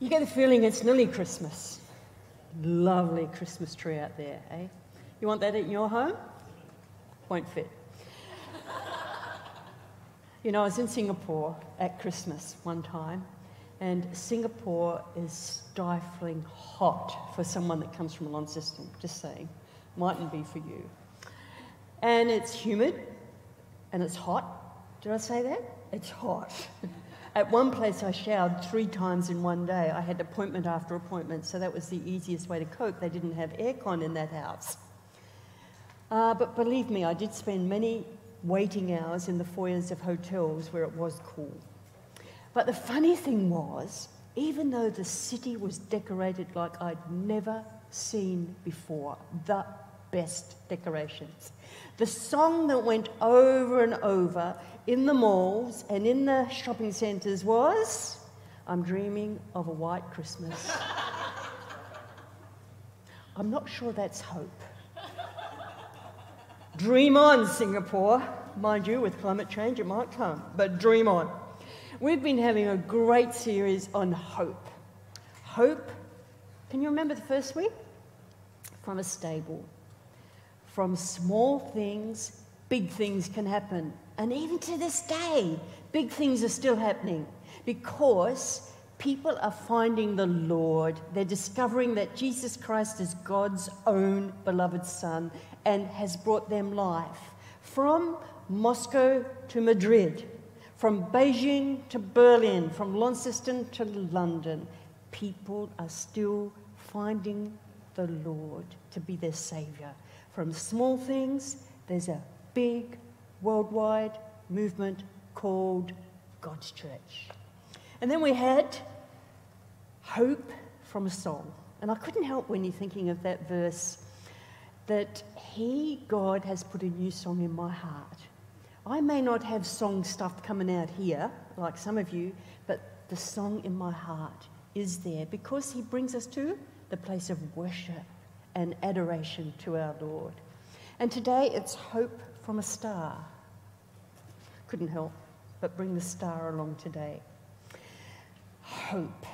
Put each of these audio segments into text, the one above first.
You get the feeling it's nearly Christmas. Lovely Christmas tree out there, eh? You want that in your home? Won't fit. you know, I was in Singapore at Christmas one time, and Singapore is stifling hot for someone that comes from Launceston, just saying. Mightn't be for you. And it's humid, and it's hot. Did I say that? It's hot. At one place, I showered three times in one day. I had appointment after appointment, so that was the easiest way to cope. They didn't have aircon in that house. Uh, but believe me, I did spend many waiting hours in the foyers of hotels where it was cool. But the funny thing was, even though the city was decorated like I'd never seen before, the best decorations, the song that went over and over in the malls and in the shopping centres was I'm dreaming of a white Christmas. I'm not sure that's hope. Dream on, Singapore. Mind you, with climate change, it might come, but dream on. We've been having a great series on hope. Hope, can you remember the first week? From a stable. From small things, big things can happen. And even to this day, big things are still happening because people are finding the Lord. They're discovering that Jesus Christ is God's own beloved Son and has brought them life. From Moscow to Madrid, from Beijing to Berlin, from Launceston to London, people are still finding the Lord to be their Saviour. From small things, there's a big worldwide movement called God's Church. And then we had hope from a song. And I couldn't help when you're thinking of that verse that He, God, has put a new song in my heart. I may not have song stuff coming out here, like some of you, but the song in my heart is there because He brings us to the place of worship and adoration to our Lord. And today it's hope from a star. Couldn't help but bring the star along today. Hope.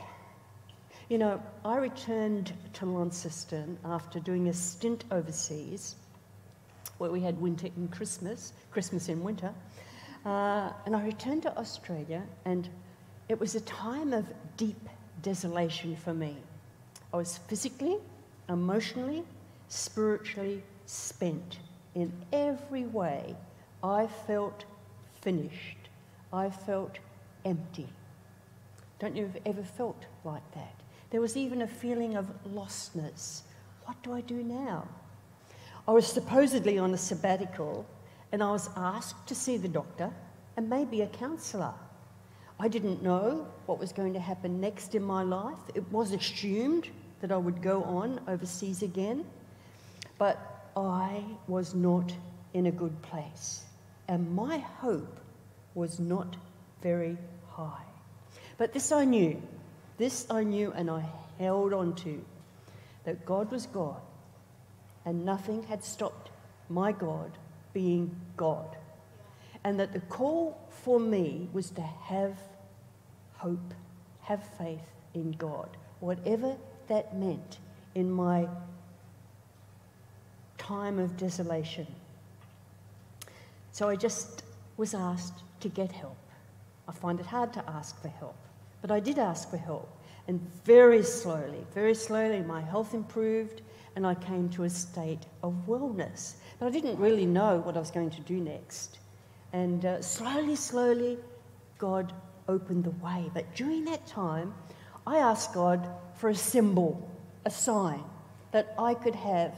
You know, I returned to Launceston after doing a stint overseas where we had winter and Christmas, Christmas in winter. Uh, and I returned to Australia, and it was a time of deep desolation for me. I was physically, emotionally, spiritually spent in every way, I felt finished. I felt empty. Don't you have ever felt like that? There was even a feeling of lostness. What do I do now? I was supposedly on a sabbatical and I was asked to see the doctor and maybe a counsellor. I didn't know what was going to happen next in my life. It was assumed that I would go on overseas again, but I was not in a good place, and my hope was not very high. But this I knew, this I knew, and I held on to that God was God, and nothing had stopped my God being God. And that the call for me was to have hope, have faith in God, whatever that meant in my time of desolation. So I just was asked to get help. I find it hard to ask for help, but I did ask for help. And very slowly, very slowly, my health improved and I came to a state of wellness. But I didn't really know what I was going to do next. And uh, slowly, slowly, God opened the way. But during that time, I asked God for a symbol, a sign that I could have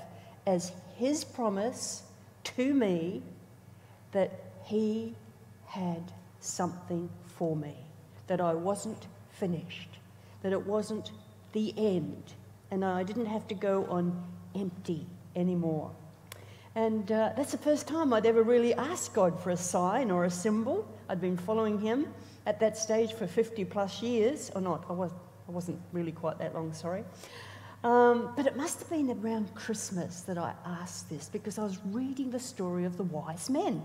as his promise to me that he had something for me, that I wasn't finished, that it wasn't the end, and I didn't have to go on empty anymore. And uh, that's the first time I'd ever really asked God for a sign or a symbol. I'd been following Him at that stage for 50 plus years, or not, I, was, I wasn't really quite that long, sorry. Um, but it must have been around Christmas that I asked this because I was reading the story of the wise men.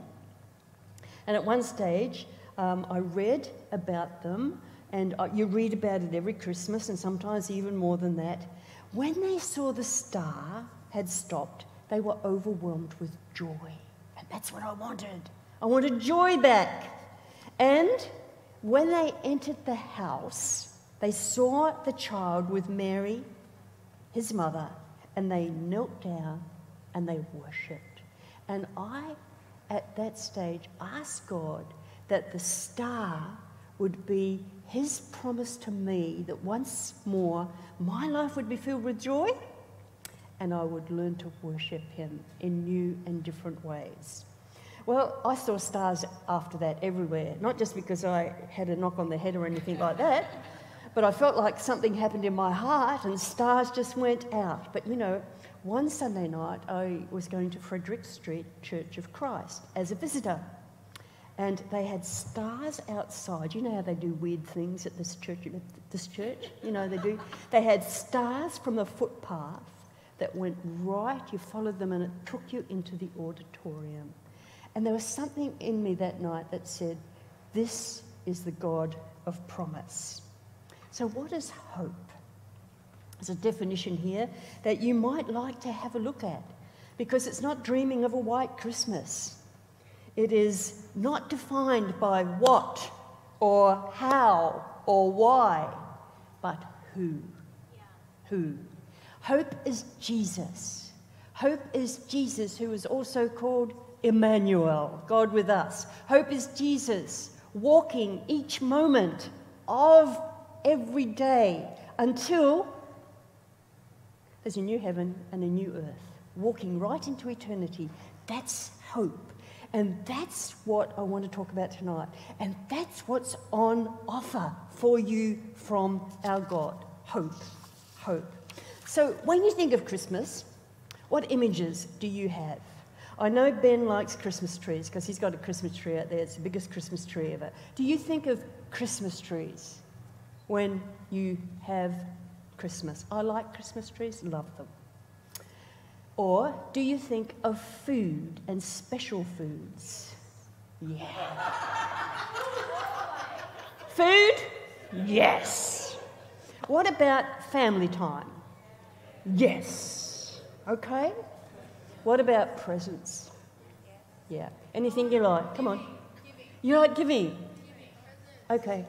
And at one stage, um, I read about them and uh, you read about it every Christmas and sometimes even more than that. When they saw the star had stopped, they were overwhelmed with joy. And that's what I wanted. I wanted joy back. And when they entered the house, they saw the child with Mary, his mother, and they knelt down and they worshipped. And I, at that stage, asked God that the star would be his promise to me that once more my life would be filled with joy and I would learn to worship him in new and different ways. Well, I saw stars after that everywhere, not just because I had a knock on the head or anything like that, but I felt like something happened in my heart and stars just went out. But you know, one Sunday night I was going to Frederick Street Church of Christ as a visitor. And they had stars outside. You know how they do weird things at this church? This church, you know they do. They had stars from the footpath that went right. You followed them, and it took you into the auditorium. And there was something in me that night that said, "This is the God of promise." So, what is hope? There's a definition here that you might like to have a look at because it's not dreaming of a white Christmas. It is not defined by what or how or why, but who. Yeah. Who. Hope is Jesus. Hope is Jesus, who is also called Emmanuel, God with us. Hope is Jesus walking each moment of every day until there's a new heaven and a new earth, walking right into eternity. That's hope. And that's what I want to talk about tonight. And that's what's on offer for you from our God hope. Hope. So, when you think of Christmas, what images do you have? I know Ben likes Christmas trees because he's got a Christmas tree out there. It's the biggest Christmas tree ever. Do you think of Christmas trees when you have Christmas? I like Christmas trees, love them. Or do you think of food and special foods? Yeah. food? Yes. What about family time? Yes. Okay. What about presents? Yeah. Anything you like? Come on. You like giving? Okay.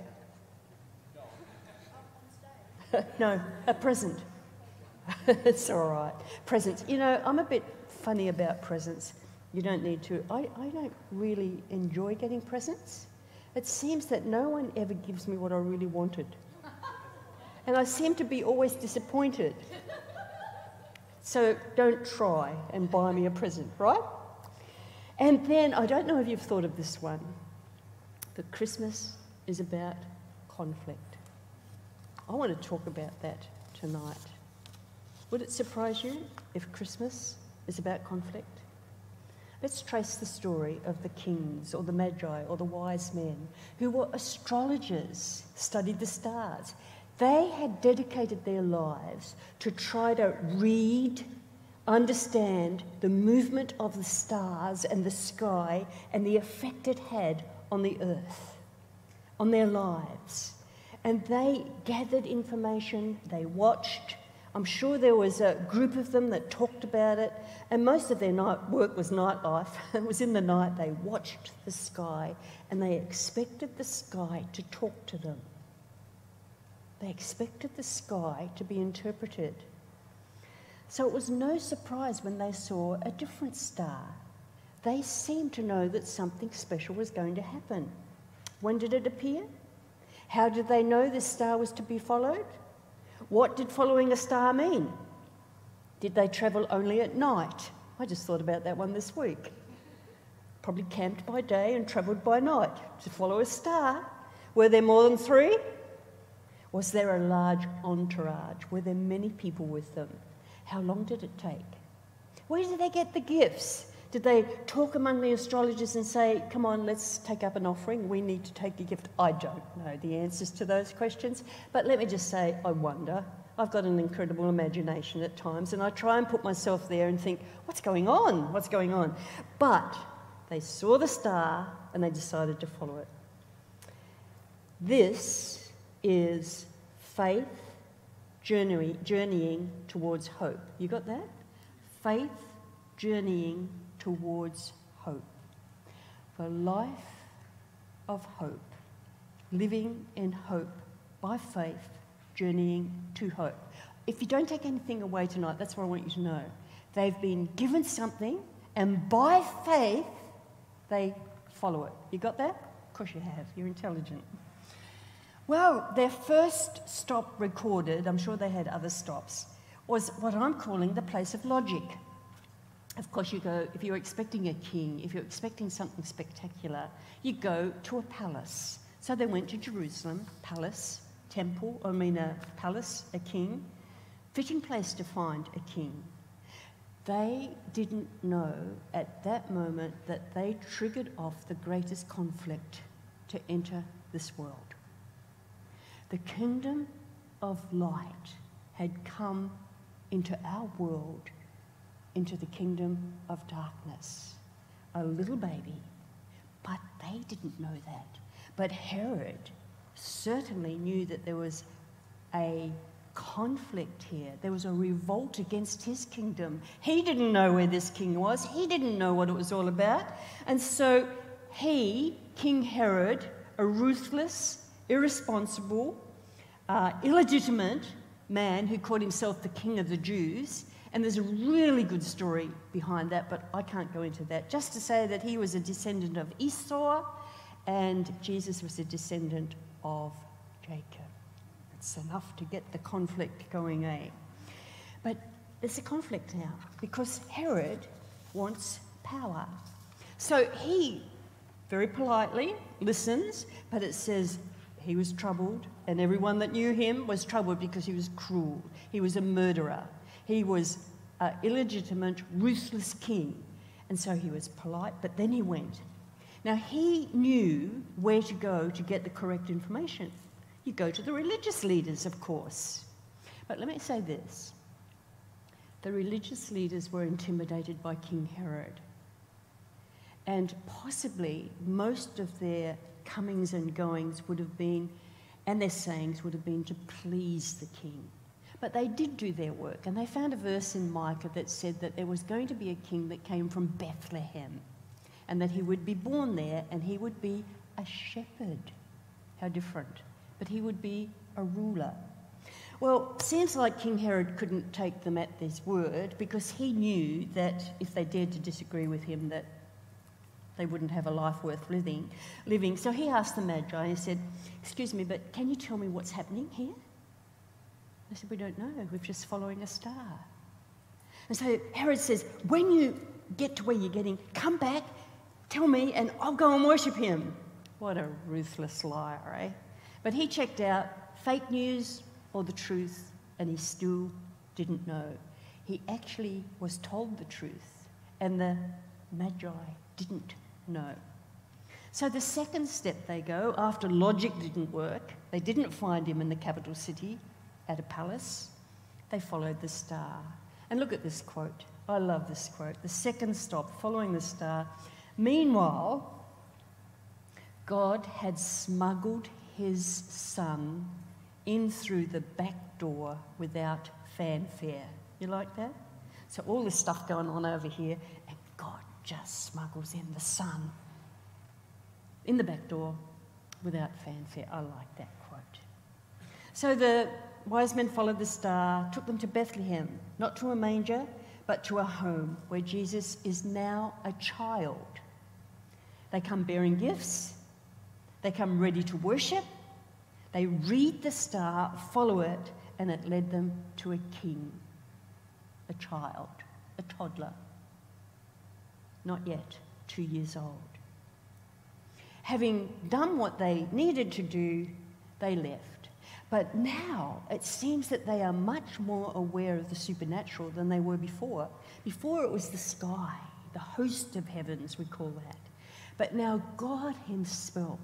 no, a present. it's all right. Presents. You know, I'm a bit funny about presents. You don't need to. I, I don't really enjoy getting presents. It seems that no one ever gives me what I really wanted. And I seem to be always disappointed. So don't try and buy me a present, right? And then, I don't know if you've thought of this one, but Christmas is about conflict. I want to talk about that tonight. Would it surprise you if Christmas is about conflict? Let's trace the story of the kings or the magi or the wise men who were astrologers, studied the stars. They had dedicated their lives to try to read, understand the movement of the stars and the sky and the effect it had on the earth, on their lives. And they gathered information, they watched, I'm sure there was a group of them that talked about it, and most of their night work was nightlife. it was in the night they watched the sky and they expected the sky to talk to them. They expected the sky to be interpreted. So it was no surprise when they saw a different star. They seemed to know that something special was going to happen. When did it appear? How did they know this star was to be followed? What did following a star mean? Did they travel only at night? I just thought about that one this week. Probably camped by day and travelled by night to follow a star. Were there more than three? Was there a large entourage? Were there many people with them? How long did it take? Where did they get the gifts? Did they talk among the astrologers and say, come on, let's take up an offering? We need to take a gift. I don't know the answers to those questions, but let me just say, I wonder. I've got an incredible imagination at times, and I try and put myself there and think, what's going on? What's going on? But they saw the star and they decided to follow it. This is faith journey, journeying towards hope. You got that? Faith journeying towards hope. The life of hope, living in hope by faith, journeying to hope. If you don't take anything away tonight, that's what I want you to know. They've been given something, and by faith, they follow it. You got that? Of course you have. You're intelligent. Well, their first stop recorded, I'm sure they had other stops, was what I'm calling the place of logic. Of course, you go, if you're expecting a king, if you're expecting something spectacular, you go to a palace. So they went to Jerusalem, palace, temple, I mean a palace, a king, fitting place to find a king. They didn't know at that moment that they triggered off the greatest conflict to enter this world. The kingdom of light had come into our world, into the kingdom of darkness. A little baby. But they didn't know that. But Herod certainly knew that there was a conflict here. There was a revolt against his kingdom. He didn't know where this king was, he didn't know what it was all about. And so he, King Herod, a ruthless, irresponsible, uh, illegitimate man who called himself the king of the Jews. And there's a really good story behind that, but I can't go into that. Just to say that he was a descendant of Esau and Jesus was a descendant of Jacob. It's enough to get the conflict going, eh? But there's a conflict now because Herod wants power. So he very politely listens, but it says he was troubled, and everyone that knew him was troubled because he was cruel. He was a murderer. He was an illegitimate, ruthless king. And so he was polite, but then he went. Now, he knew where to go to get the correct information. You go to the religious leaders, of course. But let me say this the religious leaders were intimidated by King Herod. And possibly most of their comings and goings would have been, and their sayings would have been to please the king. But they did do their work, and they found a verse in Micah that said that there was going to be a king that came from Bethlehem, and that he would be born there, and he would be a shepherd. How different. But he would be a ruler. Well, seems like King Herod couldn't take them at this word because he knew that if they dared to disagree with him, that they wouldn't have a life worth living. living. So he asked the Magi, he said, Excuse me, but can you tell me what's happening here? They said, We don't know. We're just following a star. And so Herod says, When you get to where you're getting, come back, tell me, and I'll go and worship him. What a ruthless liar, eh? But he checked out fake news or the truth, and he still didn't know. He actually was told the truth, and the Magi didn't know. So the second step they go, after logic didn't work, they didn't find him in the capital city at a palace, they followed the star. And look at this quote. I love this quote. The second stop, following the star. Meanwhile, God had smuggled his son in through the back door without fanfare. You like that? So, all this stuff going on over here, and God just smuggles in the son in the back door without fanfare. I like that quote. So the wise men followed the star, took them to Bethlehem, not to a manger, but to a home where Jesus is now a child. They come bearing gifts, they come ready to worship, they read the star, follow it, and it led them to a king, a child, a toddler not yet two years old. Having done what they needed to do, they left. But now it seems that they are much more aware of the supernatural than they were before. Before it was the sky, the host of heavens, we call that. But now God Himself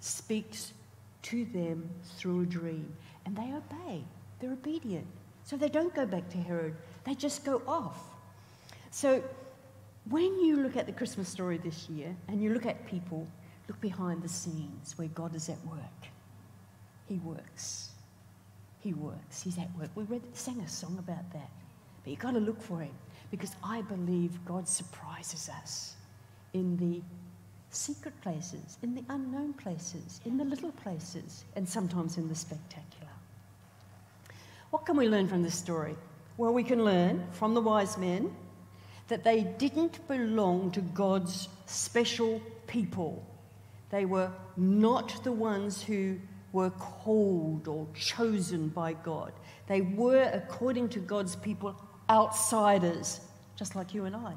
speaks to them through a dream, and they obey. They're obedient. So they don't go back to Herod, they just go off. So when you look at the Christmas story this year and you look at people, look behind the scenes where God is at work. He works. He works. He's at work. We read, sang a song about that. But you've got to look for him because I believe God surprises us in the secret places, in the unknown places, in the little places, and sometimes in the spectacular. What can we learn from this story? Well, we can learn from the wise men that they didn't belong to God's special people. They were not the ones who were called or chosen by God. They were, according to God's people, outsiders, just like you and I.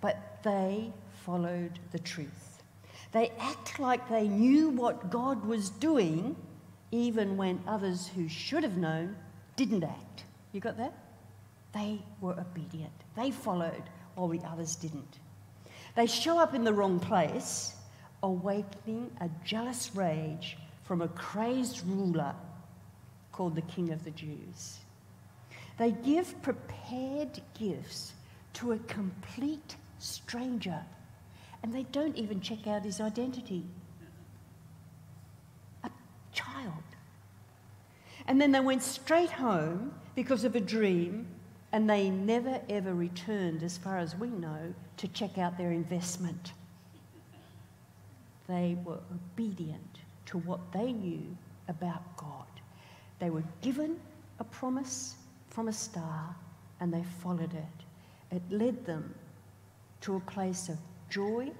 But they followed the truth. They act like they knew what God was doing, even when others who should have known didn't act. You got that? They were obedient. They followed while the others didn't. They show up in the wrong place, awakening a jealous rage from a crazed ruler called the King of the Jews. They give prepared gifts to a complete stranger, and they don't even check out his identity. A child. And then they went straight home because of a dream, and they never ever returned, as far as we know, to check out their investment. They were obedient to what they knew about God. They were given a promise from a star and they followed it. It led them to a place of joy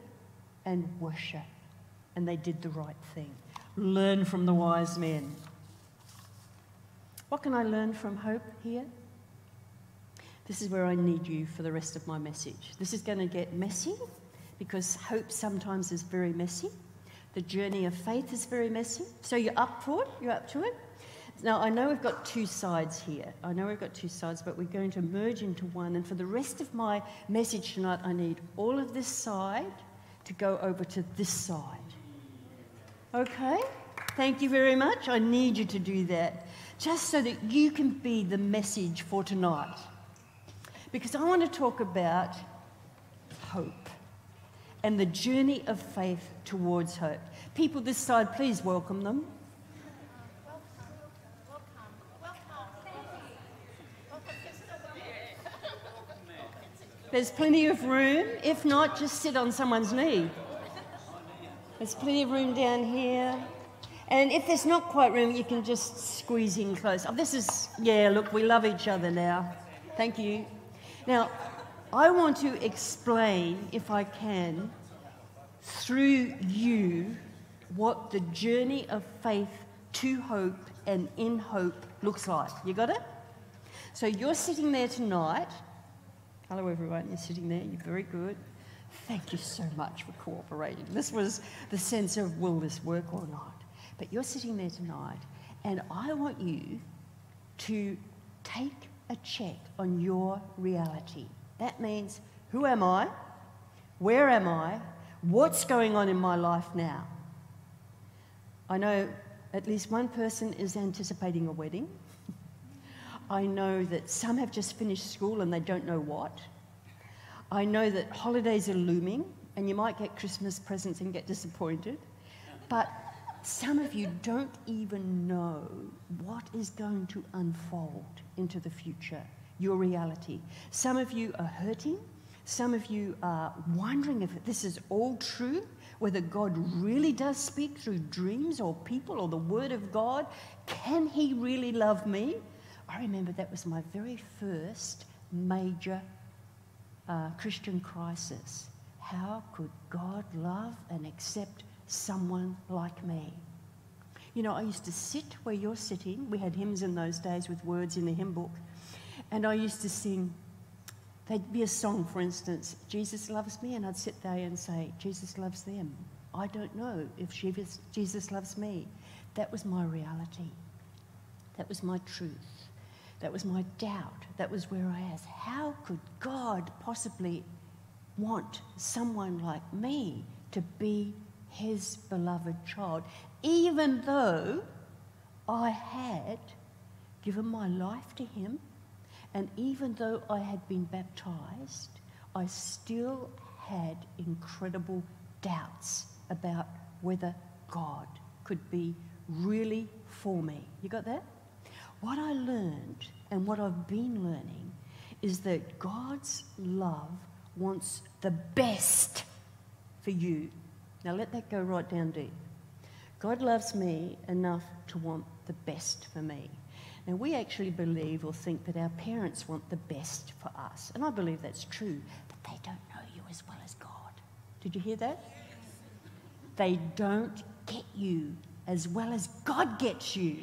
and worship, and they did the right thing. Learn from the wise men. What can I learn from hope here? This is where I need you for the rest of my message. This is going to get messy because hope sometimes is very messy. The journey of faith is very messy. So you're up for it? You're up to it? Now, I know we've got two sides here. I know we've got two sides, but we're going to merge into one. And for the rest of my message tonight, I need all of this side to go over to this side. Okay? Thank you very much. I need you to do that just so that you can be the message for tonight. Because I want to talk about hope and the journey of faith towards hope. People this side, please welcome them. There's plenty of room. If not, just sit on someone's knee. There's plenty of room down here. And if there's not quite room, you can just squeeze in close. Oh, this is, yeah, look, we love each other now. Thank you. Now, I want to explain, if I can, through you, what the journey of faith to hope and in hope looks like. You got it? So you're sitting there tonight. Hello, everyone. You're sitting there. You're very good. Thank you so much for cooperating. This was the sense of will this work or not? But you're sitting there tonight, and I want you to take a check on your reality. That means who am I? Where am I? What's going on in my life now? I know at least one person is anticipating a wedding. I know that some have just finished school and they don't know what. I know that holidays are looming and you might get Christmas presents and get disappointed. But some of you don't even know what is going to unfold into the future, your reality. Some of you are hurting. Some of you are wondering if this is all true, whether God really does speak through dreams or people or the Word of God. Can He really love me? I remember that was my very first major uh, Christian crisis. How could God love and accept someone like me? You know, I used to sit where you're sitting. We had hymns in those days with words in the hymn book. And I used to sing, there'd be a song, for instance, Jesus loves me, and I'd sit there and say, Jesus loves them. I don't know if Jesus loves me. That was my reality. That was my truth. That was my doubt. That was where I asked, how could God possibly want someone like me to be his beloved child? even though I had given my life to him, and even though I had been baptized, I still had incredible doubts about whether God could be really for me. You got that? What I learned and what I've been learning is that God's love wants the best for you. Now let that go right down deep. God loves me enough to want the best for me. Now, we actually believe or think that our parents want the best for us. And I believe that's true, but they don't know you as well as God. Did you hear that? They don't get you as well as God gets you.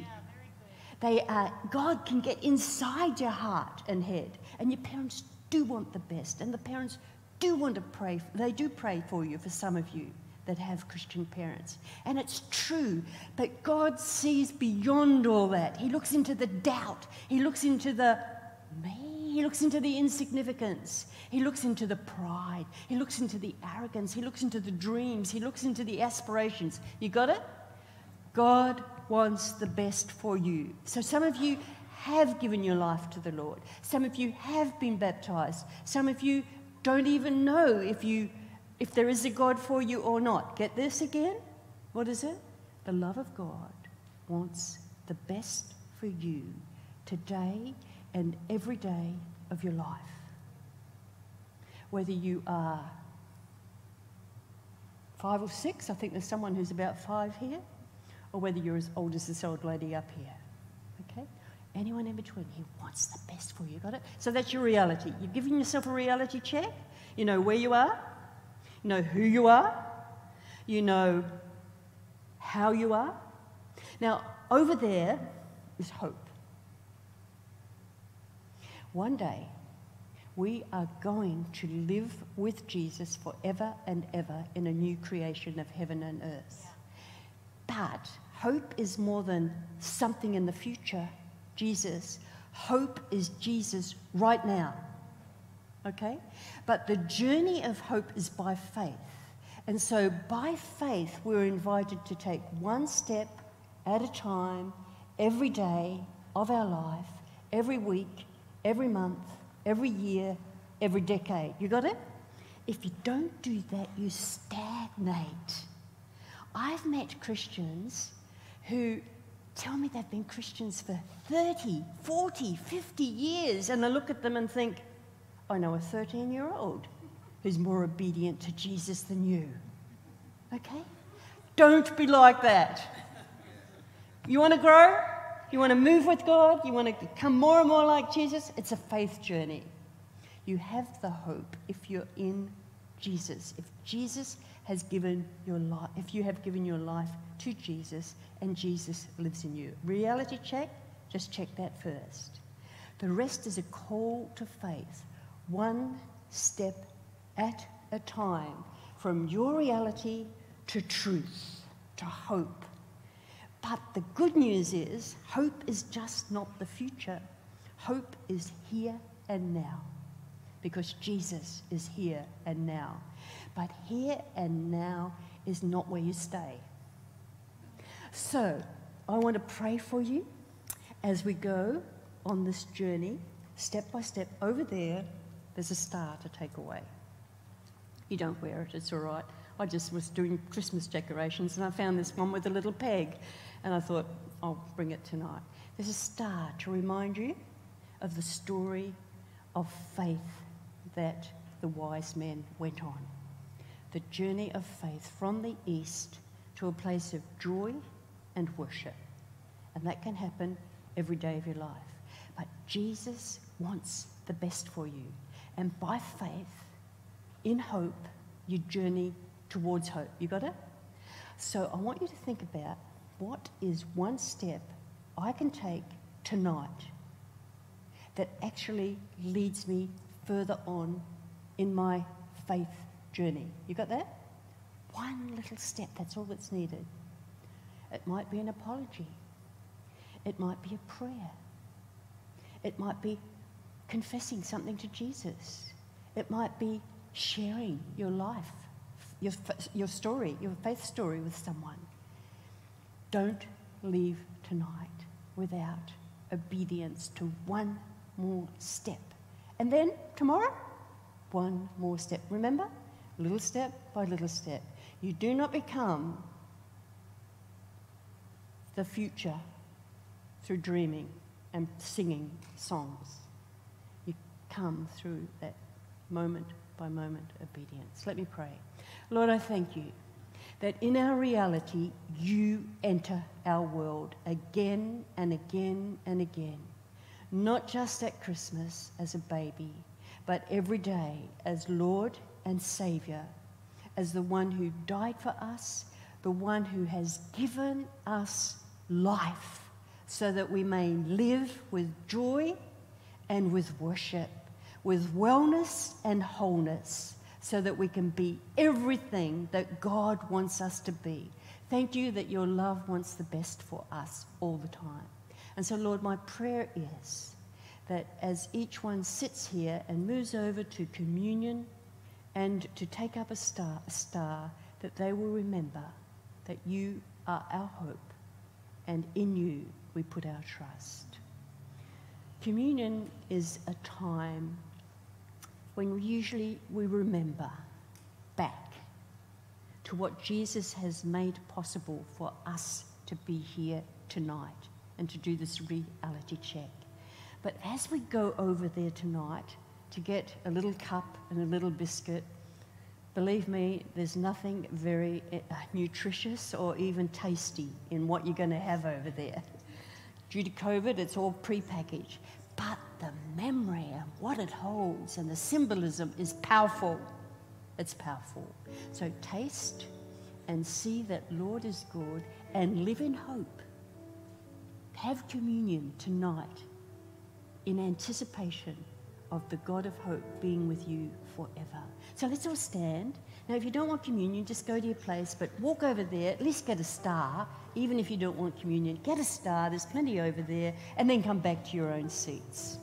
They are, God can get inside your heart and head. And your parents do want the best. And the parents do want to pray. They do pray for you, for some of you that have Christian parents. And it's true, but God sees beyond all that. He looks into the doubt, He looks into the me, He looks into the insignificance, He looks into the pride, He looks into the arrogance, He looks into the dreams, He looks into the aspirations. You got it? God wants the best for you. So some of you have given your life to the Lord. Some of you have been baptized. Some of you don't even know if you if there is a God for you or not. Get this again? What is it? The love of God wants the best for you today and every day of your life. Whether you are five or six, I think there's someone who's about five here, or whether you're as old as this old lady up here. Okay? Anyone in between, he wants the best for you. Got it? So that's your reality. You've given yourself a reality check. You know where you are, know who you are. You know how you are. Now, over there is hope. One day, we are going to live with Jesus forever and ever in a new creation of heaven and earth. But hope is more than something in the future, Jesus. Hope is Jesus right now. Okay? But the journey of hope is by faith. And so by faith, we're invited to take one step at a time, every day of our life, every week, every month, every year, every decade. You got it? If you don't do that, you stagnate. I've met Christians who tell me they've been Christians for 30, 40, 50 years, and I look at them and think, I know a 13 year old who's more obedient to Jesus than you. Okay? Don't be like that. You want to grow? You want to move with God? You want to become more and more like Jesus? It's a faith journey. You have the hope if you're in Jesus. If Jesus has given your life, if you have given your life to Jesus and Jesus lives in you. Reality check? Just check that first. The rest is a call to faith one step at a time from your reality to truth, to hope. But the good news is, hope is just not the future. Hope is here and now because Jesus is here and now. But here and now is not where you stay. So, I want to pray for you as we go on this journey, step by step, over there there's a star to take away. You don't wear it, it's all right. I just was doing Christmas decorations and I found this one with a little peg and I thought, I'll bring it tonight. There's a star to remind you of the story of faith that the wise men went on. The journey of faith from the east to a place of joy and worship. And that can happen every day of your life. But Jesus wants the best for you. And by faith, in hope, you journey towards hope. You got it? So I want you to think about what is one step I can take tonight that actually leads me further on in my faith journey. You got that? One little step, that's all that's needed. It might be an apology. It might be a prayer. It might be confessing something to Jesus. It might be sharing your life, your, your story, your faith story with someone. Don't leave tonight without obedience to one more step. And then tomorrow, one more step. Remember? Little step by little step. You do not become the future through dreaming and singing songs. Come through that moment by moment obedience. Let me pray. Lord, I thank you that in our reality, you enter our world again and again and again, not just at Christmas as a baby, but every day as Lord and Savior, as the one who died for us, the one who has given us life so that we may live with joy and with worship, with wellness and wholeness so that we can be everything that God wants us to be. Thank you that your love wants the best for us all the time. And so, Lord, my prayer is that as each one sits here and moves over to communion and to take up a star, a star, that they will remember that you are our hope and in you we put our trust. Communion is a time when usually we remember back to what Jesus has made possible for us to be here tonight and to do this reality check. But as we go over there tonight to get a little cup and a little biscuit, believe me, there's nothing very uh, nutritious or even tasty in what you're going to have over there. Due to COVID, it's all prepackaged. But the memory and what it holds and the symbolism is powerful. It's powerful. So taste and see that Lord is good and live in hope. Have communion tonight in anticipation of the God of hope being with you forever. So let's all stand. Now, if you don't want communion, just go to your place, but walk over there, at least get a star, even if you don't want communion. Get a star, there's plenty over there, and then come back to your own seats.